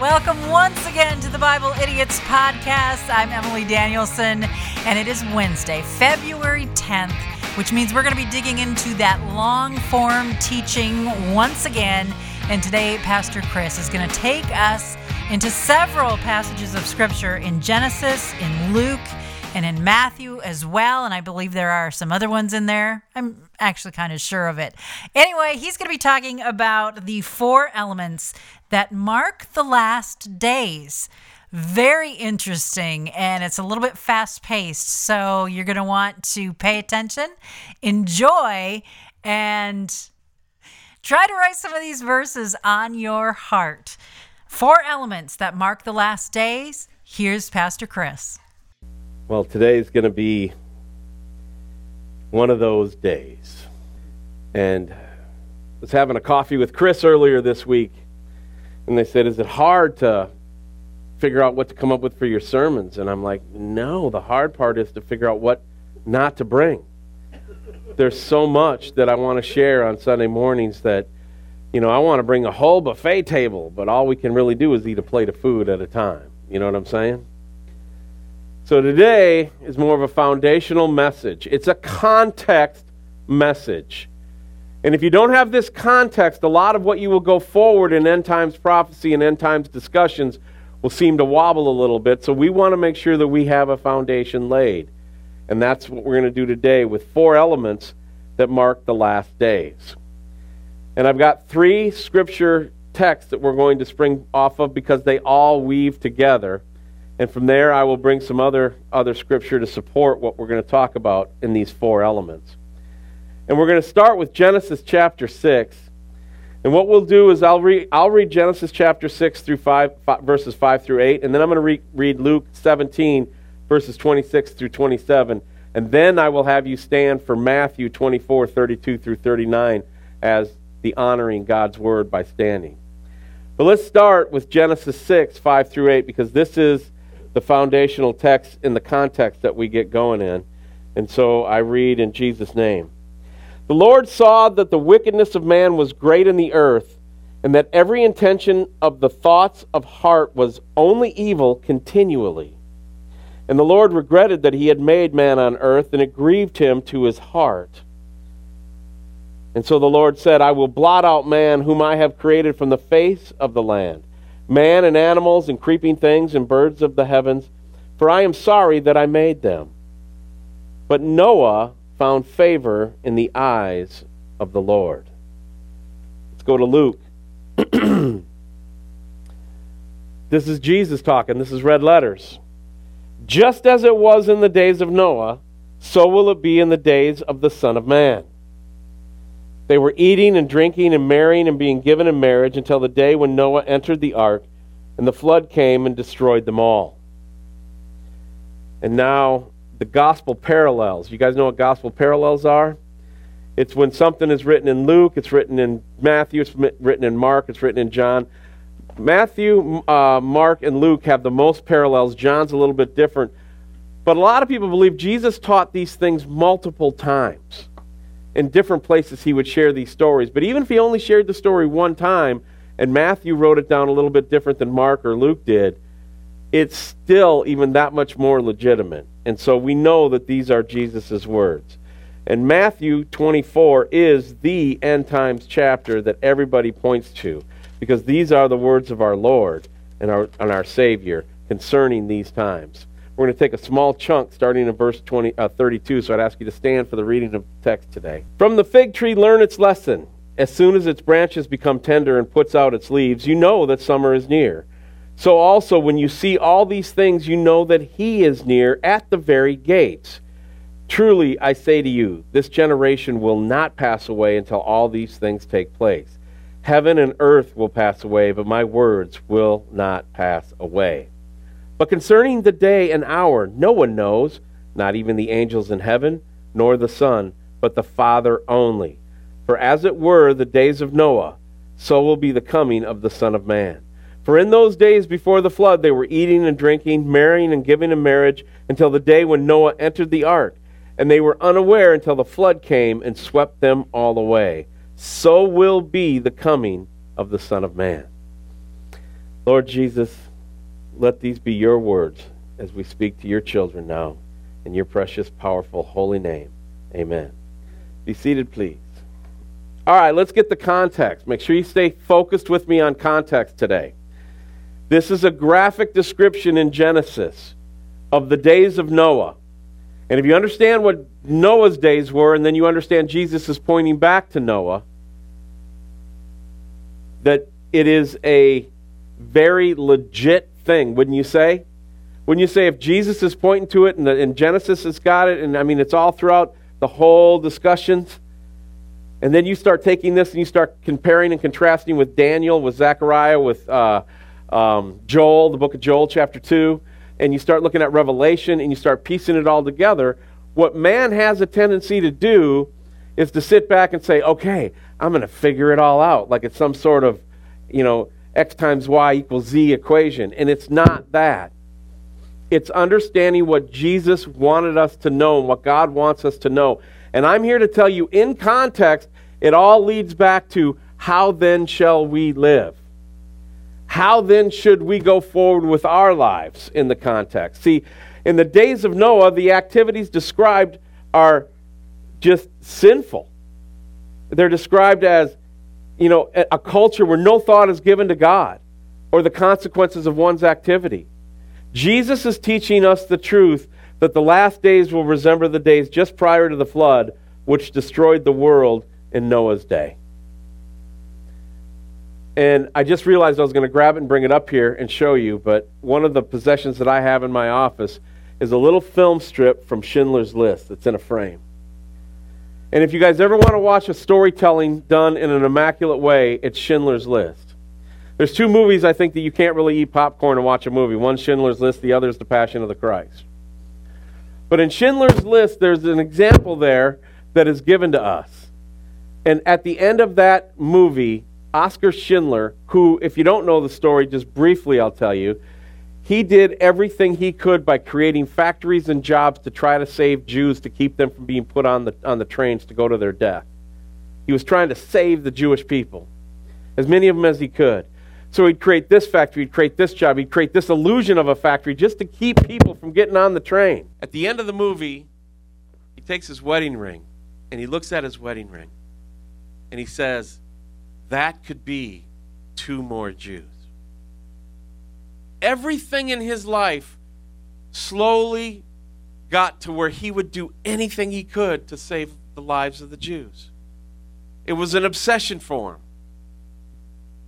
Welcome once again to the Bible Idiots podcast. I'm Emily Danielson, and it is Wednesday, February 10th, which means we're going to be digging into that long form teaching once again. And today, Pastor Chris is going to take us into several passages of Scripture in Genesis, in Luke, and in Matthew as well. And I believe there are some other ones in there. I'm actually kind of sure of it. Anyway, he's going to be talking about the four elements that mark the last days. Very interesting, and it's a little bit fast paced. So you're going to want to pay attention, enjoy, and try to write some of these verses on your heart. Four elements that mark the last days. Here's Pastor Chris. Well, today is going to be one of those days. And I was having a coffee with Chris earlier this week, and they said, Is it hard to figure out what to come up with for your sermons? And I'm like, No, the hard part is to figure out what not to bring. There's so much that I want to share on Sunday mornings that, you know, I want to bring a whole buffet table, but all we can really do is eat a plate of food at a time. You know what I'm saying? So today is more of a foundational message. It's a context message. And if you don't have this context, a lot of what you will go forward in end times prophecy and end times discussions will seem to wobble a little bit. So we want to make sure that we have a foundation laid. And that's what we're going to do today with four elements that mark the last days. And I've got three scripture texts that we're going to spring off of because they all weave together. And from there, I will bring some other, other scripture to support what we're going to talk about in these four elements. And we're going to start with Genesis chapter 6. And what we'll do is I'll read, I'll read Genesis chapter 6 through 5, 5 verses 5 through 8, and then I'm going to re- read Luke 17, verses 26 through 27. And then I will have you stand for Matthew 24, 32 through 39 as the honoring God's word by standing. But let's start with Genesis 6, 5 through 8, because this is the foundational text in the context that we get going in. And so I read in Jesus' name. The Lord saw that the wickedness of man was great in the earth, and that every intention of the thoughts of heart was only evil continually. And the Lord regretted that he had made man on earth, and it grieved him to his heart. And so the Lord said, I will blot out man whom I have created from the face of the land man and animals and creeping things and birds of the heavens, for I am sorry that I made them. But Noah found favor in the eyes of the Lord. Let's go to Luke. this is Jesus talking. This is red letters. Just as it was in the days of Noah, so will it be in the days of the Son of Man. They were eating and drinking and marrying and being given in marriage until the day when Noah entered the ark and the flood came and destroyed them all. And now the gospel parallels. You guys know what gospel parallels are? It's when something is written in Luke, it's written in Matthew, it's written in Mark, it's written in John. Matthew, uh, Mark, and Luke have the most parallels. John's a little bit different. But a lot of people believe Jesus taught these things multiple times in different places he would share these stories. But even if he only shared the story one time, and Matthew wrote it down a little bit different than Mark or Luke did, it's still even that much more legitimate. And so we know that these are Jesus' words. And Matthew 24 is the end times chapter that everybody points to because these are the words of our Lord and our, and our Savior concerning these times. We're going to take a small chunk starting in verse 20, uh, 32, so I'd ask you to stand for the reading of the text today. From the fig tree, learn its lesson. As soon as its branches become tender and puts out its leaves, you know that summer is near. So also, when you see all these things, you know that he is near at the very gates. Truly, I say to you, this generation will not pass away until all these things take place. Heaven and earth will pass away, but my words will not pass away. But concerning the day and hour, no one knows, not even the angels in heaven, nor the Son, but the Father only. For as it were the days of Noah, so will be the coming of the Son of Man. For in those days before the flood, they were eating and drinking, marrying and giving in marriage, until the day when Noah entered the ark. And they were unaware until the flood came and swept them all away. So will be the coming of the Son of Man. Lord Jesus, let these be your words as we speak to your children now. In your precious, powerful, holy name. Amen. Be seated, please. All right, let's get the context. Make sure you stay focused with me on context today. This is a graphic description in Genesis of the days of Noah. And if you understand what Noah's days were, and then you understand Jesus is pointing back to Noah, that it is a very legit thing, wouldn't you say? Wouldn't you say if Jesus is pointing to it and, the, and Genesis has got it, and I mean, it's all throughout the whole discussions, and then you start taking this and you start comparing and contrasting with Daniel, with Zechariah, with uh, um, Joel, the book of Joel, chapter 2, and you start looking at Revelation and you start piecing it all together, what man has a tendency to do is to sit back and say, okay, I'm going to figure it all out, like it's some sort of, you know, x times y equals z equation. And it's not that. It's understanding what Jesus wanted us to know and what God wants us to know. And I'm here to tell you, in context, it all leads back to how then shall we live? How then should we go forward with our lives in the context? See, in the days of Noah, the activities described are just sinful. They're described as, you know, a culture where no thought is given to God or the consequences of one's activity. Jesus is teaching us the truth that the last days will resemble the days just prior to the flood, which destroyed the world in Noah's day. And I just realized I was going to grab it and bring it up here and show you, but one of the possessions that I have in my office is a little film strip from Schindler's List that's in a frame. And if you guys ever want to watch a storytelling done in an immaculate way, it's Schindler's List. There's two movies I think that you can't really eat popcorn and watch a movie. One's Schindler's List, the other is The Passion of the Christ. But in Schindler's List, there's an example there that is given to us. And at the end of that movie, Oskar Schindler, who, if you don't know the story, just briefly I'll tell you, he did everything he could by creating factories and jobs to try to save Jews to keep them from being put on the, on the trains to go to their death. He was trying to save the Jewish people, as many of them as he could. So he'd create this factory, he'd create this job, he'd create this illusion of a factory just to keep people from getting on the train. At the end of the movie, he takes his wedding ring and he looks at his wedding ring and he says, That could be two more Jews. Everything in his life slowly got to where he would do anything he could to save the lives of the Jews. It was an obsession for him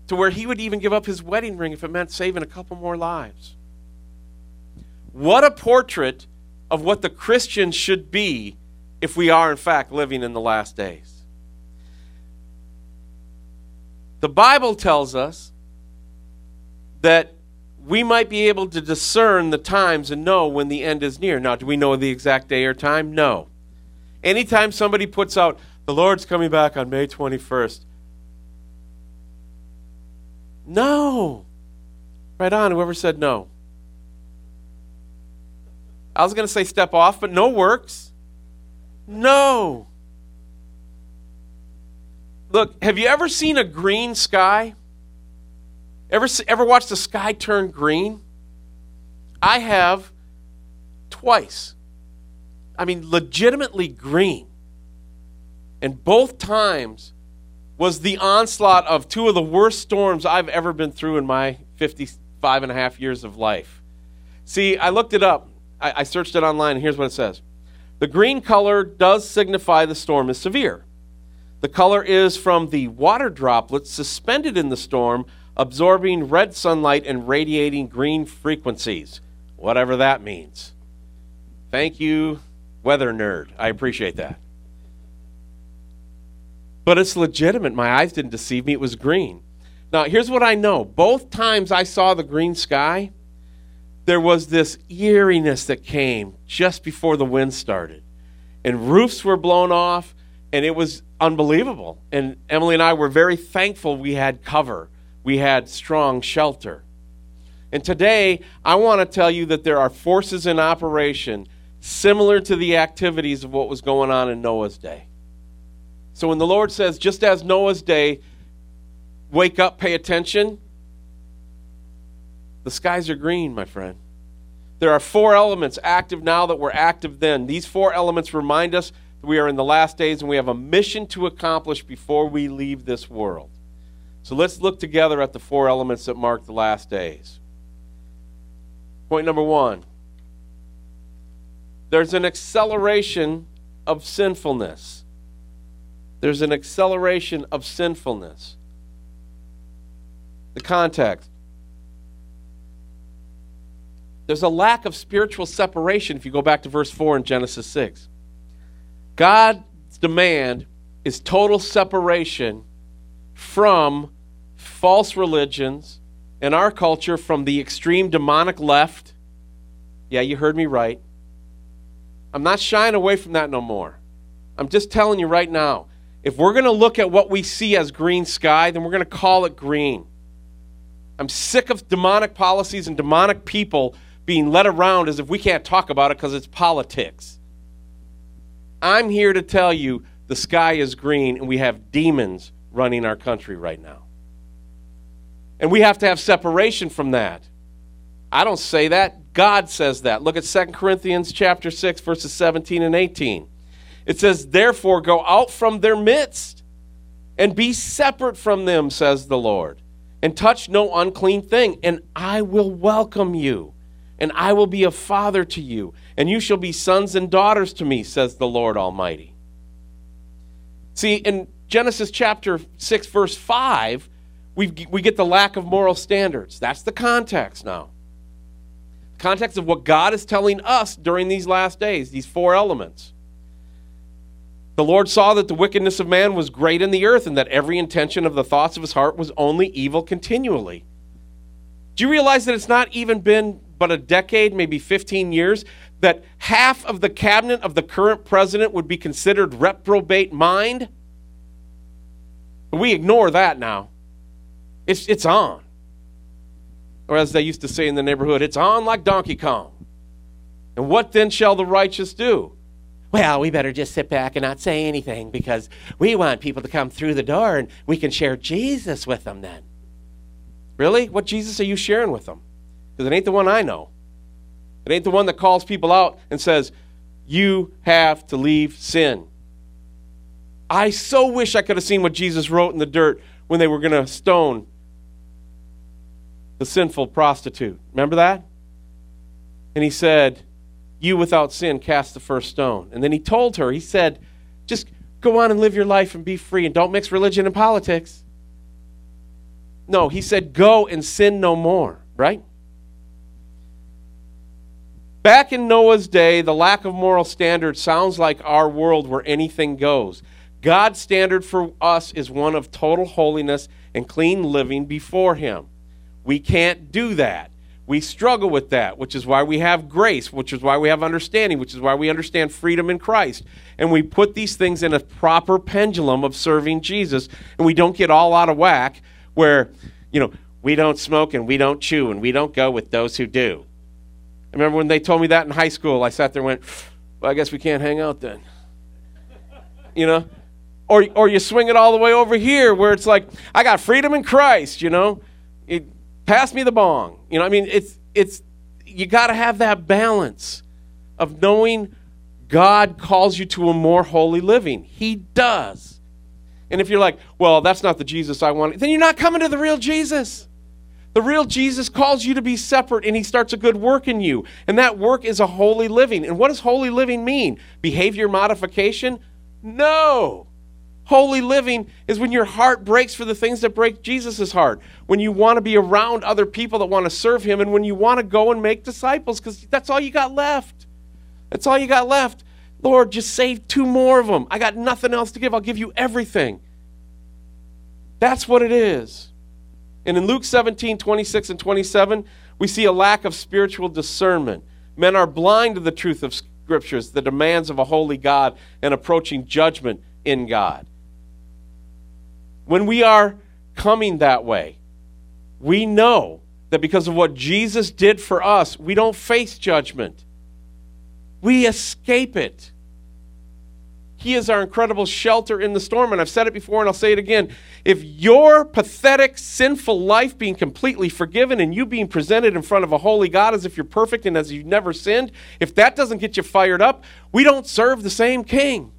to where he would even give up his wedding ring if it meant saving a couple more lives. What a portrait of what the Christian should be if we are, in fact, living in the last days. The Bible tells us that we might be able to discern the times and know when the end is near. Now, do we know the exact day or time? No. Anytime somebody puts out, the Lord's coming back on May 21st, no. Right on, whoever said no. I was going to say step off, but no works. No. Look, have you ever seen a green sky? Ever, ever watched the sky turn green? I have twice. I mean, legitimately green. And both times was the onslaught of two of the worst storms I've ever been through in my 55 and a half years of life. See, I looked it up. I, I searched it online, and here's what it says The green color does signify the storm is severe. The color is from the water droplets suspended in the storm, absorbing red sunlight and radiating green frequencies, whatever that means. Thank you, weather nerd. I appreciate that. But it's legitimate. My eyes didn't deceive me. It was green. Now, here's what I know both times I saw the green sky, there was this eeriness that came just before the wind started. And roofs were blown off, and it was unbelievable. And Emily and I were very thankful we had cover, we had strong shelter. And today, I want to tell you that there are forces in operation similar to the activities of what was going on in Noah's day. So when the Lord says, just as Noah's day, wake up, pay attention, The skies are green, my friend. There are four elements active now that were active then. These four elements remind us we are in the last days and we have a mission to accomplish before we leave this world. So let's look together at the four elements that mark the last days. Point number one there's an acceleration of sinfulness. There's an acceleration of sinfulness. The context there's a lack of spiritual separation if you go back to verse 4 in Genesis 6. God's demand is total separation from false religions in our culture from the extreme demonic left. Yeah, you heard me right. I'm not shying away from that no more. I'm just telling you right now. If we're going to look at what we see as green sky, then we're going to call it green. I'm sick of demonic policies and demonic people being led around as if we can't talk about it because it's politics. I'm here to tell you the sky is green and we have demons running our country right now. And we have to have separation from that. I don't say that. God says that. Look at 2 Corinthians chapter 6 verses 17 and 18. It says, "Therefore go out from their midst and be separate from them," says the Lord, "and touch no unclean thing, and I will welcome you." And I will be a father to you, and you shall be sons and daughters to me, says the Lord Almighty. See, in Genesis chapter 6, verse 5, we we get the lack of moral standards. That's the context now. The context of what God is telling us during these last days, these four elements. The Lord saw that the wickedness of man was great in the earth, and that every intention of the thoughts of his heart was only evil continually. Do you realize that it's not even been but a decade, maybe 15 years, that half of the cabinet of the current president would be considered reprobate mind? We ignore that now. It's, it's on. Or as they used to say in the neighborhood, it's on like Donkey Kong. And what then shall the righteous do? Well, we better just sit back and not say anything because we want people to come through the door and we can share Jesus with them then. Really? What Jesus are you sharing with them? Because it ain't the one I know. It ain't the one that calls people out and says, You have to leave sin. I so wish I could have seen what Jesus wrote in the dirt when they were going to stone the sinful prostitute. Remember that? And he said, You without sin cast the first stone. And then he told her, He said, Just go on and live your life and be free and don't mix religion and politics. No, he said, Go and sin no more, right? Back in Noah's day, the lack of moral standards sounds like our world where anything goes. God's standard for us is one of total holiness and clean living before Him. We can't do that. We struggle with that, which is why we have grace, which is why we have understanding, which is why we understand freedom in Christ. And we put these things in a proper pendulum of serving Jesus, and we don't get all out of whack where, you know, we don't smoke and we don't chew and we don't go with those who do. I remember when they told me that in high school, I sat there and went, well, I guess we can't hang out then. You know? Or, or you swing it all the way over here where it's like, I got freedom in Christ, you know? It, pass me the bong. You know, I mean, it's, it's, you got to have that balance of knowing God calls you to a more holy living. He does. And if you're like, well, that's not the Jesus I want, then you're not coming to the real Jesus. The real Jesus calls you to be separate and he starts a good work in you. And that work is a holy living. And what does holy living mean? Behavior modification? No. Holy living is when your heart breaks for the things that break Jesus' heart. When you want to be around other people that want to serve him and when you want to go and make disciples because that's all you got left. That's all you got left. Lord, just save two more of them. I got nothing else to give. I'll give you everything. That's what it is. And in Luke 17, 26 and 27, we see a lack of spiritual discernment. Men are blind to the truth of scriptures, the demands of a holy God, and approaching judgment in God. When we are coming that way, we know that because of what Jesus did for us, we don't face judgment. We escape it. He is our incredible shelter in the storm. And I've said it before and I'll say it again. If your pathetic, sinful life being completely forgiven and you being presented in front of a holy God as if you're perfect and as you've never sinned, if that doesn't get you fired up, we don't serve the same king.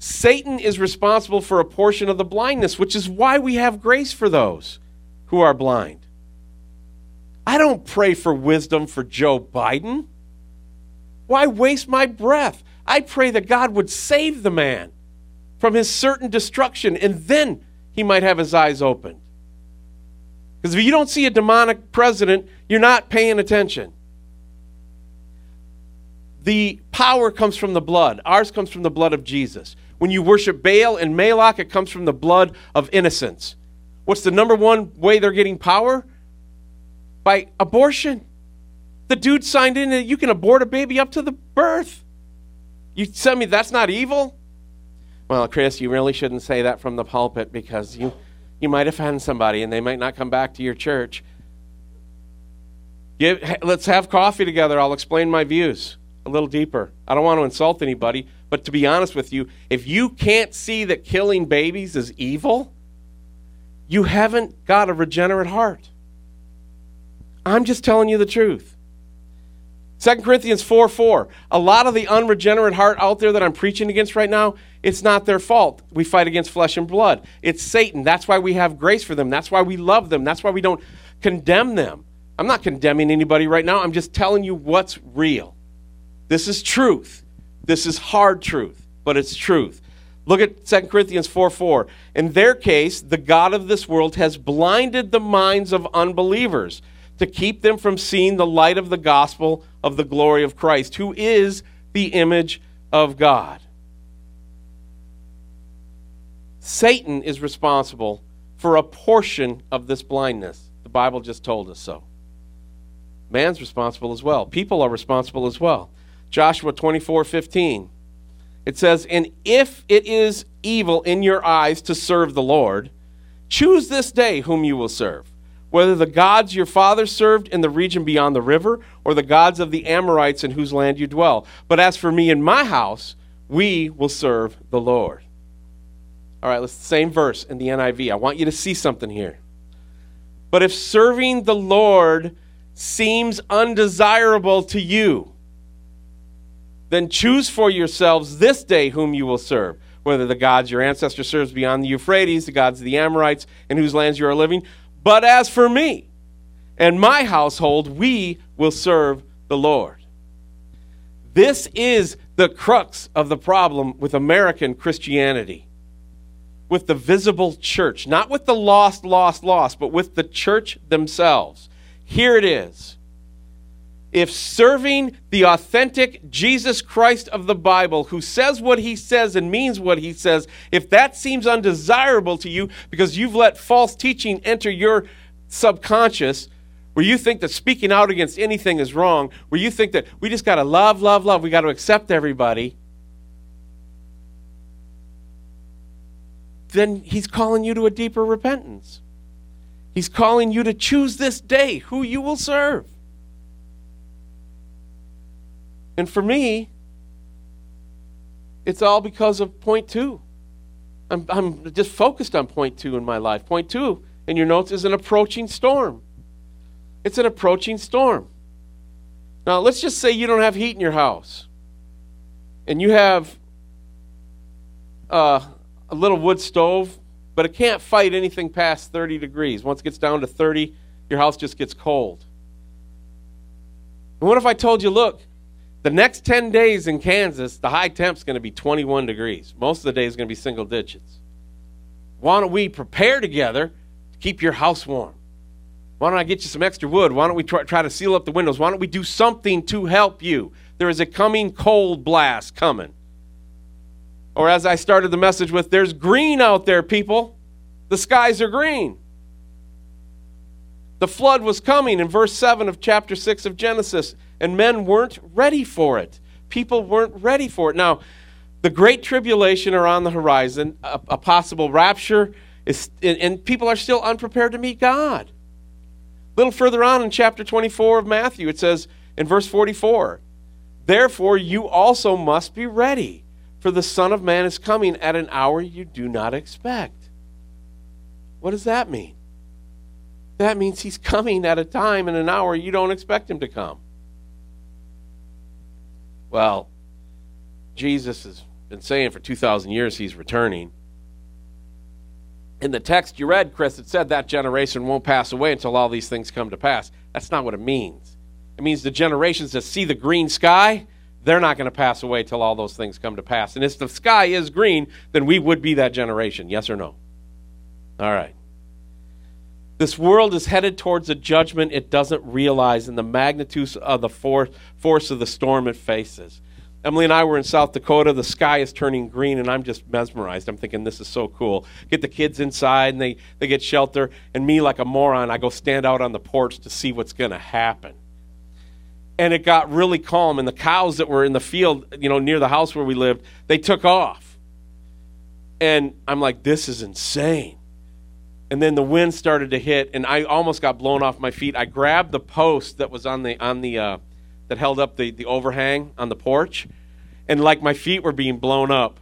Satan is responsible for a portion of the blindness, which is why we have grace for those who are blind. I don't pray for wisdom for Joe Biden. Why waste my breath? I pray that God would save the man from his certain destruction, and then he might have his eyes opened. Because if you don't see a demonic president, you're not paying attention. The power comes from the blood. Ours comes from the blood of Jesus. When you worship Baal and Moloch, it comes from the blood of innocence. What's the number one way they're getting power? By abortion. The dude signed in that you can abort a baby up to the birth. You tell me that's not evil? Well, Chris, you really shouldn't say that from the pulpit because you, you might offend somebody and they might not come back to your church. Give, let's have coffee together. I'll explain my views a little deeper. I don't want to insult anybody, but to be honest with you, if you can't see that killing babies is evil, you haven't got a regenerate heart. I'm just telling you the truth. 2 Corinthians 4 4. A lot of the unregenerate heart out there that I'm preaching against right now, it's not their fault. We fight against flesh and blood. It's Satan. That's why we have grace for them. That's why we love them. That's why we don't condemn them. I'm not condemning anybody right now. I'm just telling you what's real. This is truth. This is hard truth, but it's truth. Look at 2 Corinthians 4 4. In their case, the God of this world has blinded the minds of unbelievers to keep them from seeing the light of the gospel of the glory of Christ, who is the image of God. Satan is responsible for a portion of this blindness. The Bible just told us so. Man's responsible as well. People are responsible as well. Joshua 24 15. It says, And if it is evil in your eyes to serve the Lord, choose this day whom you will serve, whether the gods your fathers served in the region beyond the river, or the gods of the Amorites in whose land you dwell. But as for me and my house, we will serve the Lord. All right, let's same verse in the NIV. I want you to see something here. But if serving the Lord seems undesirable to you, then choose for yourselves this day whom you will serve, whether the gods your ancestor serves beyond the Euphrates, the gods of the Amorites, in whose lands you are living. But as for me and my household, we will serve the Lord. This is the crux of the problem with American Christianity, with the visible church, not with the lost, lost, lost, but with the church themselves. Here it is if serving the authentic Jesus Christ of the Bible, who says what he says and means what he says, if that seems undesirable to you because you've let false teaching enter your subconscious, where you think that speaking out against anything is wrong, where you think that we just got to love, love, love, we got to accept everybody, then he's calling you to a deeper repentance. He's calling you to choose this day who you will serve. And for me, it's all because of point two. I'm, I'm just focused on point two in my life. Point two in your notes is an approaching storm. It's an approaching storm. Now, let's just say you don't have heat in your house and you have uh, a little wood stove, but it can't fight anything past 30 degrees. Once it gets down to 30, your house just gets cold. And what if I told you, look, the next 10 days in Kansas, the high temp is going to be 21 degrees. Most of the day is going to be single digits. Why don't we prepare together to keep your house warm? Why don't I get you some extra wood? Why don't we try, try to seal up the windows? Why don't we do something to help you? There is a coming cold blast coming. Or as I started the message with, there's green out there, people. The skies are green. The flood was coming in verse 7 of chapter 6 of Genesis and men weren't ready for it. People weren't ready for it. Now, the great tribulation are on the horizon, a, a possible rapture, is, and, and people are still unprepared to meet God. A little further on in chapter 24 of Matthew, it says in verse 44 Therefore, you also must be ready, for the Son of Man is coming at an hour you do not expect. What does that mean? That means he's coming at a time and an hour you don't expect him to come. Well, Jesus has been saying for 2,000 years he's returning. In the text you read, Chris, it said that generation won't pass away until all these things come to pass. That's not what it means. It means the generations that see the green sky, they're not going to pass away till all those things come to pass. And if the sky is green, then we would be that generation. Yes or no? All right. This world is headed towards a judgment it doesn't realize and the magnitude of the force, force of the storm it faces. Emily and I were in South Dakota. The sky is turning green, and I'm just mesmerized. I'm thinking, this is so cool. Get the kids inside, and they, they get shelter. And me, like a moron, I go stand out on the porch to see what's going to happen and it got really calm and the cows that were in the field you know near the house where we lived they took off and i'm like this is insane and then the wind started to hit and i almost got blown off my feet. I grabbed the post that was on the on the uh, that held up the, the overhang on the porch and like my feet were being blown up.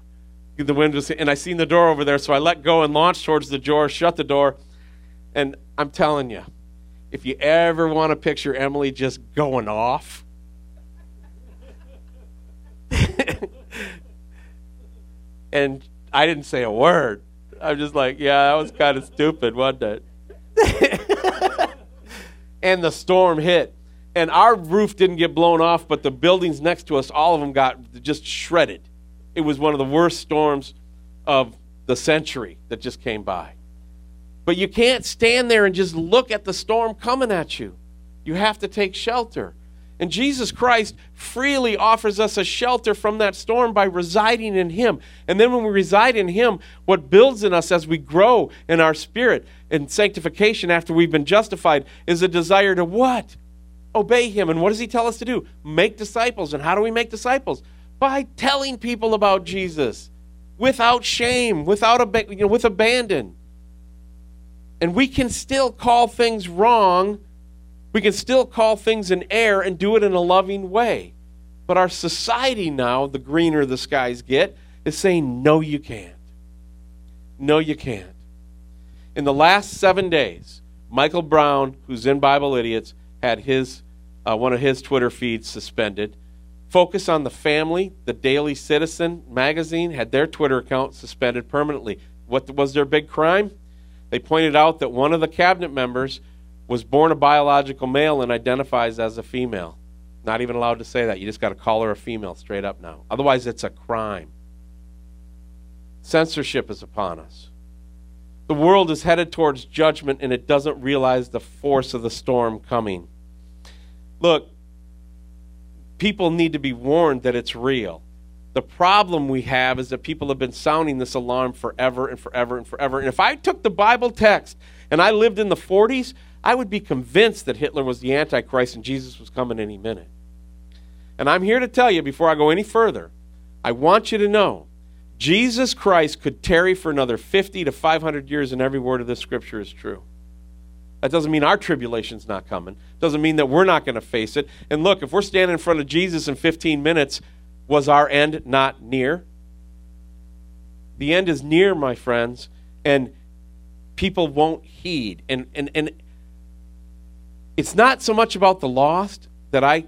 The wind was and i seen the door over there so i let go and launched towards the door shut the door. And i'm telling you if you ever want to picture Emily just going off, and I didn't say a word. I'm just like, yeah, that was kind of stupid, wasn't it? and the storm hit. And our roof didn't get blown off, but the buildings next to us, all of them got just shredded. It was one of the worst storms of the century that just came by. But you can't stand there and just look at the storm coming at you. You have to take shelter. And Jesus Christ freely offers us a shelter from that storm by residing in Him. And then when we reside in Him, what builds in us as we grow in our spirit and sanctification after we've been justified is a desire to what? Obey Him. And what does He tell us to do? Make disciples. And how do we make disciples? By telling people about Jesus without shame, without ab- you know, with abandon. And we can still call things wrong. We can still call things in error and do it in a loving way. But our society now, the greener the skies get, is saying, no, you can't. No, you can't. In the last seven days, Michael Brown, who's in Bible Idiots, had his uh, one of his Twitter feeds suspended. Focus on the Family, the Daily Citizen magazine, had their Twitter account suspended permanently. What was their big crime? They pointed out that one of the cabinet members was born a biological male and identifies as a female. Not even allowed to say that. You just got to call her a female straight up now. Otherwise, it's a crime. Censorship is upon us. The world is headed towards judgment and it doesn't realize the force of the storm coming. Look, people need to be warned that it's real. The problem we have is that people have been sounding this alarm forever and forever and forever. And if I took the Bible text and I lived in the 40s, I would be convinced that Hitler was the Antichrist and Jesus was coming any minute. And I'm here to tell you before I go any further, I want you to know Jesus Christ could tarry for another 50 to 500 years, and every word of this scripture is true. That doesn't mean our tribulation's not coming. Doesn't mean that we're not going to face it. And look, if we're standing in front of Jesus in 15 minutes, was our end not near? The end is near, my friends, and people won't heed. And, and, and it's not so much about the lost that I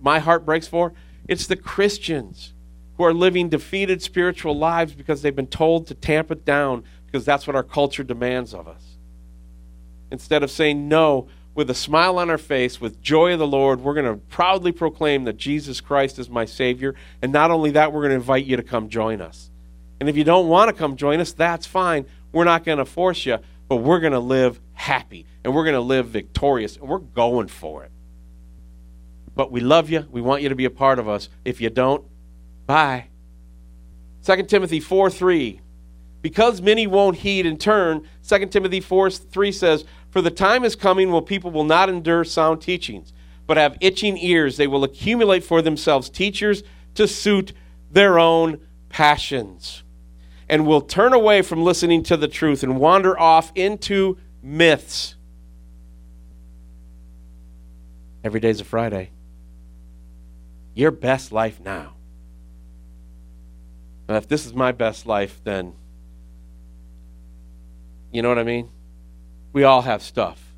my heart breaks for, it's the Christians who are living defeated spiritual lives because they've been told to tamp it down because that's what our culture demands of us. Instead of saying no, with a smile on our face, with joy of the Lord, we're going to proudly proclaim that Jesus Christ is my Savior. And not only that, we're going to invite you to come join us. And if you don't want to come join us, that's fine. We're not going to force you, but we're going to live happy and we're going to live victorious and we're going for it. But we love you. We want you to be a part of us. If you don't, bye. 2 Timothy 4 3. Because many won't heed and turn, 2 Timothy 4 3 says, for the time is coming when people will not endure sound teachings, but have itching ears. They will accumulate for themselves teachers to suit their own passions, and will turn away from listening to the truth and wander off into myths. Every day's a Friday. your best life now. If this is my best life, then you know what I mean? We all have stuff.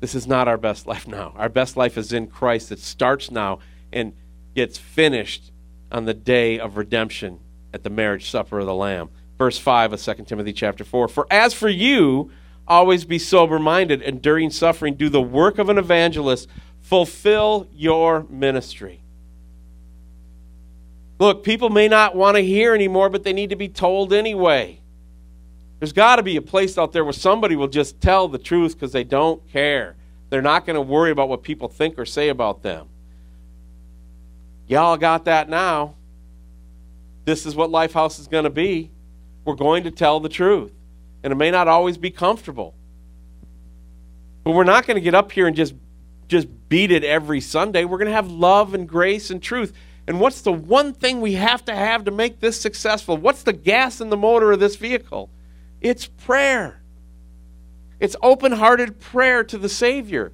This is not our best life now. Our best life is in Christ. It starts now and gets finished on the day of redemption at the marriage supper of the Lamb. Verse 5 of 2 Timothy chapter 4. For as for you, always be sober minded, and during suffering, do the work of an evangelist, fulfill your ministry. Look, people may not want to hear anymore, but they need to be told anyway. There's got to be a place out there where somebody will just tell the truth because they don't care. They're not going to worry about what people think or say about them. Y'all got that now. This is what Lifehouse is going to be. We're going to tell the truth. And it may not always be comfortable. But we're not going to get up here and just just beat it every Sunday. We're going to have love and grace and truth. And what's the one thing we have to have to make this successful? What's the gas in the motor of this vehicle? It's prayer. It's open hearted prayer to the Savior.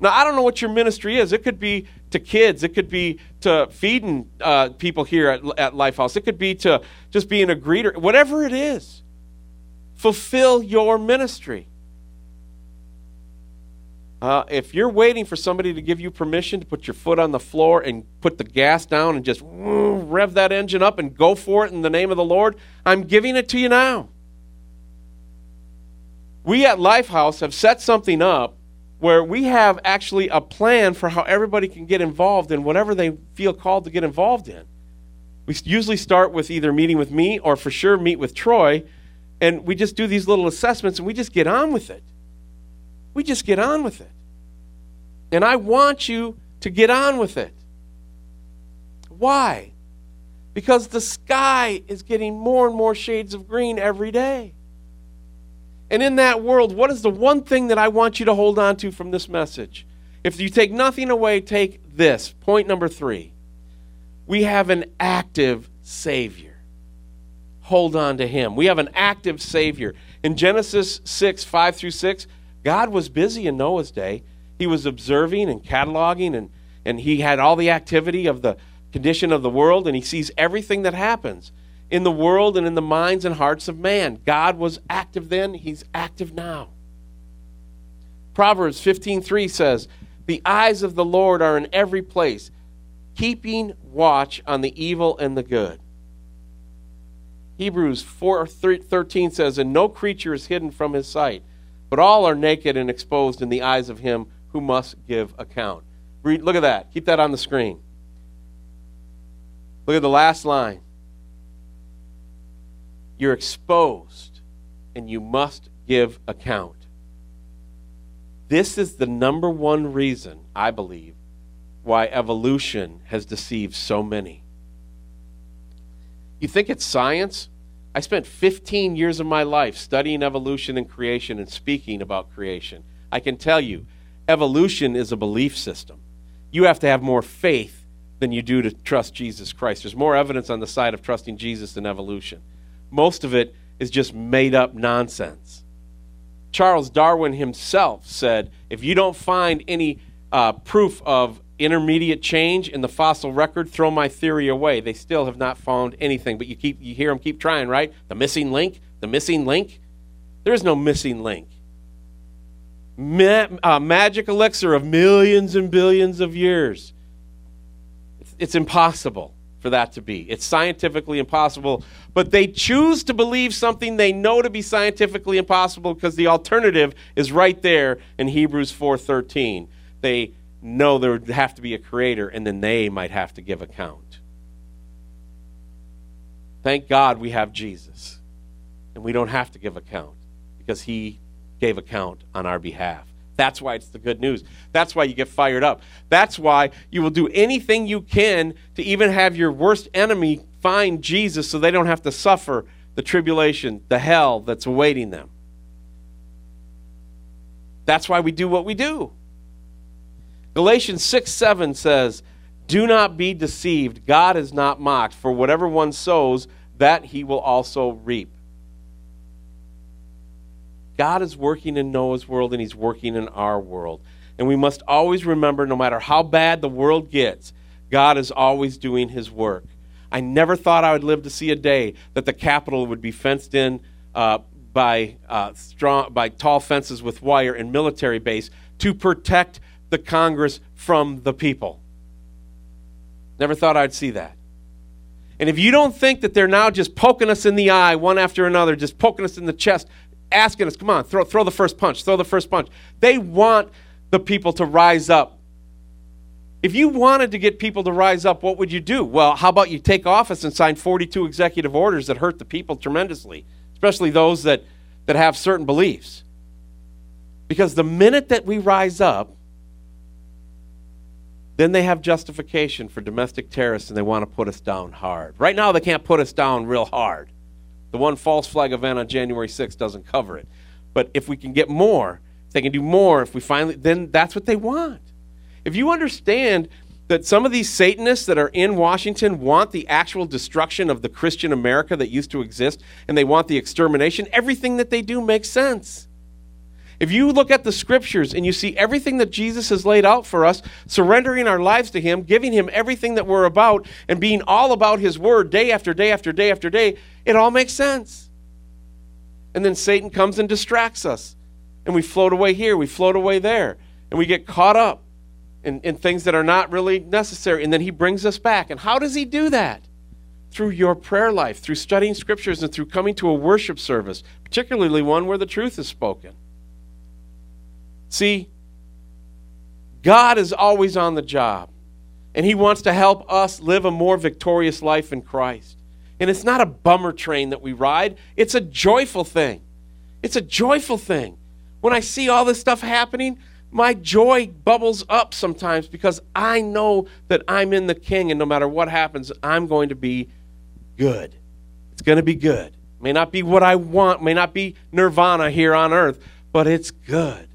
Now, I don't know what your ministry is. It could be to kids, it could be to feeding uh, people here at, at Lifehouse, it could be to just being a greeter, whatever it is. Fulfill your ministry. Uh, if you're waiting for somebody to give you permission to put your foot on the floor and put the gas down and just rev that engine up and go for it in the name of the Lord, I'm giving it to you now we at Lifehouse have set something up where we have actually a plan for how everybody can get involved in whatever they feel called to get involved in. We usually start with either meeting with me or for sure meet with Troy, and we just do these little assessments and we just get on with it. We just get on with it. And I want you to get on with it. Why? Because the sky is getting more and more shades of green every day. And in that world, what is the one thing that I want you to hold on to from this message? If you take nothing away, take this. Point number three we have an active Savior. Hold on to Him. We have an active Savior. In Genesis 6 5 through 6, God was busy in Noah's day. He was observing and cataloging, and, and He had all the activity of the condition of the world, and He sees everything that happens in the world and in the minds and hearts of man. God was active then, he's active now. Proverbs 15:3 says, "The eyes of the Lord are in every place, keeping watch on the evil and the good." Hebrews 4:13 says, "And no creature is hidden from his sight, but all are naked and exposed in the eyes of him who must give account." Read, look at that. Keep that on the screen. Look at the last line. You're exposed and you must give account. This is the number one reason, I believe, why evolution has deceived so many. You think it's science? I spent 15 years of my life studying evolution and creation and speaking about creation. I can tell you, evolution is a belief system. You have to have more faith than you do to trust Jesus Christ. There's more evidence on the side of trusting Jesus than evolution most of it is just made up nonsense. Charles Darwin himself said if you don't find any uh, proof of intermediate change in the fossil record, throw my theory away. They still have not found anything, but you keep you hear them keep trying, right? The missing link, the missing link. There is no missing link. Ma- uh, magic elixir of millions and billions of years. It's, it's impossible for that to be. It's scientifically impossible, but they choose to believe something they know to be scientifically impossible because the alternative is right there in Hebrews 4:13. They know there would have to be a creator and then they might have to give account. Thank God we have Jesus. And we don't have to give account because he gave account on our behalf. That's why it's the good news. That's why you get fired up. That's why you will do anything you can to even have your worst enemy find Jesus so they don't have to suffer the tribulation, the hell that's awaiting them. That's why we do what we do. Galatians 6 7 says, Do not be deceived. God is not mocked. For whatever one sows, that he will also reap. God is working in Noah's world and he's working in our world. And we must always remember no matter how bad the world gets, God is always doing his work. I never thought I would live to see a day that the Capitol would be fenced in uh, by, uh, strong, by tall fences with wire and military base to protect the Congress from the people. Never thought I'd see that. And if you don't think that they're now just poking us in the eye one after another, just poking us in the chest, asking us, come on, throw, throw the first punch, throw the first punch. They want the people to rise up. If you wanted to get people to rise up, what would you do? Well, how about you take office and sign 42 executive orders that hurt the people tremendously, especially those that, that have certain beliefs? Because the minute that we rise up, then they have justification for domestic terrorists and they want to put us down hard. Right now, they can't put us down real hard. The one false flag event on January 6th doesn't cover it. But if we can get more, if they can do more, if we finally, then that's what they want. If you understand that some of these Satanists that are in Washington want the actual destruction of the Christian America that used to exist and they want the extermination, everything that they do makes sense. If you look at the scriptures and you see everything that Jesus has laid out for us, surrendering our lives to Him, giving Him everything that we're about, and being all about His Word day after day after day after day, it all makes sense. And then Satan comes and distracts us. And we float away here, we float away there, and we get caught up in, in things that are not really necessary. And then He brings us back. And how does He do that? Through your prayer life, through studying scriptures, and through coming to a worship service, particularly one where the truth is spoken. See, God is always on the job, and He wants to help us live a more victorious life in Christ. And it's not a bummer train that we ride, it's a joyful thing. It's a joyful thing. When I see all this stuff happening, my joy bubbles up sometimes because I know that I'm in the King, and no matter what happens, I'm going to be good. It's going to be good. May not be what I want, may not be nirvana here on earth, but it's good.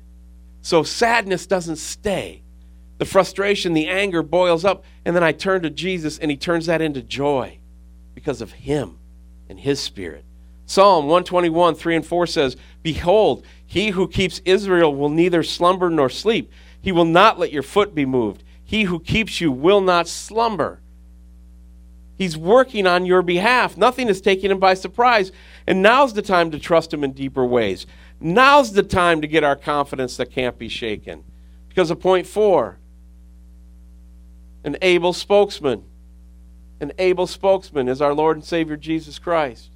So sadness doesn't stay. The frustration, the anger boils up, and then I turn to Jesus and he turns that into joy because of him and his spirit. Psalm 121, 3 and 4 says, Behold, he who keeps Israel will neither slumber nor sleep. He will not let your foot be moved. He who keeps you will not slumber. He's working on your behalf. Nothing is taking him by surprise. And now's the time to trust him in deeper ways. Now's the time to get our confidence that can't be shaken. Because of point four an able spokesman. An able spokesman is our Lord and Savior Jesus Christ.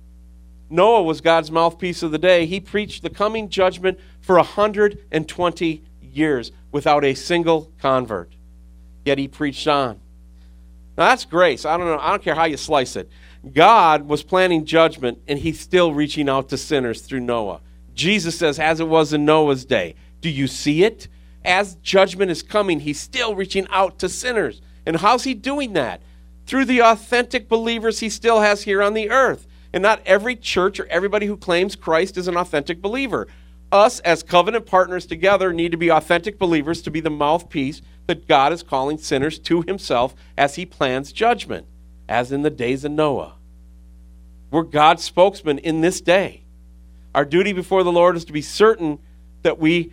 Noah was God's mouthpiece of the day. He preached the coming judgment for 120 years without a single convert. Yet he preached on. Now that's grace. I don't know. I don't care how you slice it. God was planning judgment and he's still reaching out to sinners through Noah. Jesus says, as it was in Noah's day. Do you see it? As judgment is coming, he's still reaching out to sinners. And how's he doing that? Through the authentic believers he still has here on the earth. And not every church or everybody who claims Christ is an authentic believer. Us, as covenant partners together, need to be authentic believers to be the mouthpiece that God is calling sinners to himself as he plans judgment, as in the days of Noah. We're God's spokesman in this day. Our duty before the Lord is to be certain that we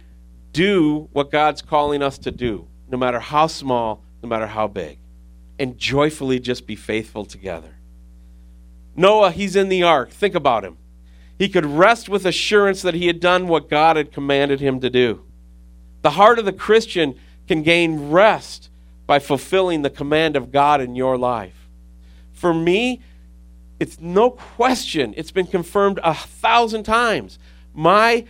do what God's calling us to do, no matter how small, no matter how big, and joyfully just be faithful together. Noah, he's in the ark. Think about him. He could rest with assurance that he had done what God had commanded him to do. The heart of the Christian can gain rest by fulfilling the command of God in your life. For me, it's no question, it's been confirmed a thousand times. My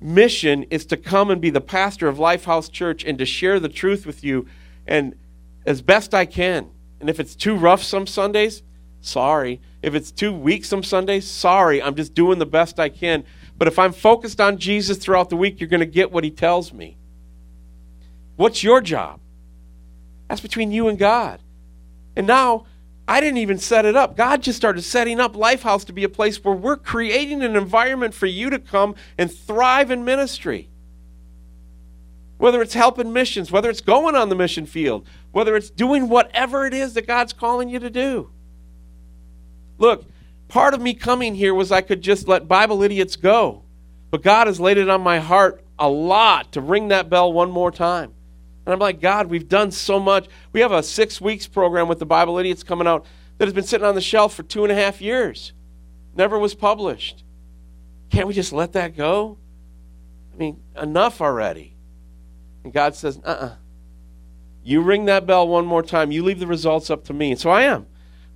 mission is to come and be the pastor of Lifehouse Church and to share the truth with you and as best I can. And if it's too rough some Sundays, sorry. If it's too weak some Sundays, sorry. I'm just doing the best I can. But if I'm focused on Jesus throughout the week, you're going to get what he tells me. What's your job? That's between you and God. And now I didn't even set it up. God just started setting up Lifehouse to be a place where we're creating an environment for you to come and thrive in ministry. Whether it's helping missions, whether it's going on the mission field, whether it's doing whatever it is that God's calling you to do. Look, part of me coming here was I could just let Bible idiots go. But God has laid it on my heart a lot to ring that bell one more time. And I'm like, God, we've done so much. We have a six weeks program with the Bible Idiots coming out that has been sitting on the shelf for two and a half years, never was published. Can't we just let that go? I mean, enough already. And God says, uh uh-uh. uh You ring that bell one more time. You leave the results up to me. And so I am.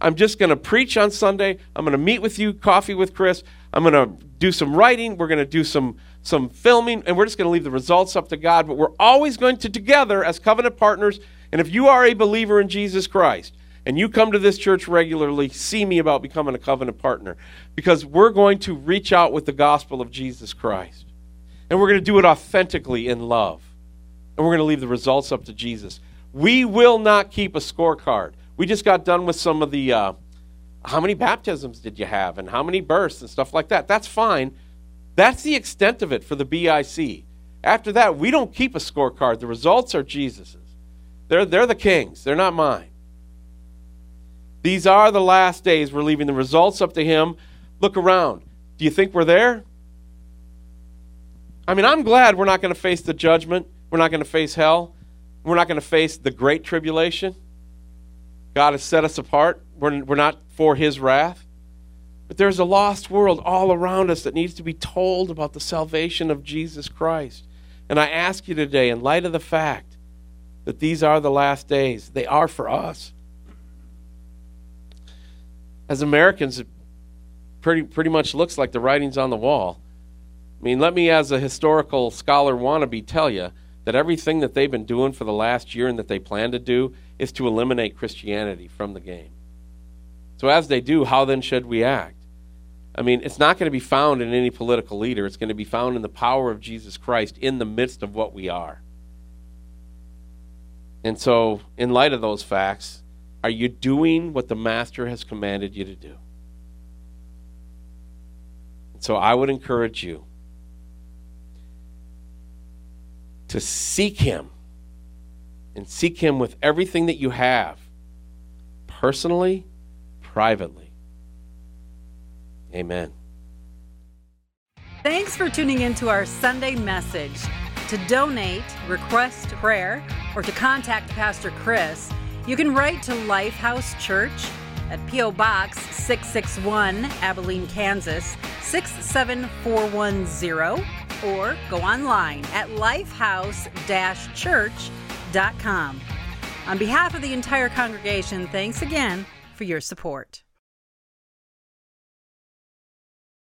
I'm just going to preach on Sunday. I'm going to meet with you, coffee with Chris. I'm going to do some writing. We're going to do some some filming, and we're just going to leave the results up to God. But we're always going to together as covenant partners. And if you are a believer in Jesus Christ and you come to this church regularly, see me about becoming a covenant partner because we're going to reach out with the gospel of Jesus Christ. And we're going to do it authentically in love. And we're going to leave the results up to Jesus. We will not keep a scorecard. We just got done with some of the uh, how many baptisms did you have and how many births and stuff like that. That's fine. That's the extent of it for the BIC. After that, we don't keep a scorecard. The results are Jesus's. They're, they're the kings, they're not mine. These are the last days. We're leaving the results up to Him. Look around. Do you think we're there? I mean, I'm glad we're not going to face the judgment. We're not going to face hell. We're not going to face the great tribulation. God has set us apart. We're, we're not for his wrath. But there's a lost world all around us that needs to be told about the salvation of Jesus Christ. And I ask you today, in light of the fact that these are the last days, they are for us. As Americans, it pretty, pretty much looks like the writing's on the wall. I mean, let me, as a historical scholar wannabe, tell you that everything that they've been doing for the last year and that they plan to do is to eliminate Christianity from the game. So, as they do, how then should we act? I mean, it's not going to be found in any political leader. It's going to be found in the power of Jesus Christ in the midst of what we are. And so, in light of those facts, are you doing what the Master has commanded you to do? So, I would encourage you to seek Him and seek Him with everything that you have, personally, privately. Amen. Thanks for tuning in to our Sunday message. To donate, request prayer, or to contact Pastor Chris, you can write to Lifehouse Church at P.O. Box 661, Abilene, Kansas 67410 or go online at lifehouse church.com. On behalf of the entire congregation, thanks again for your support.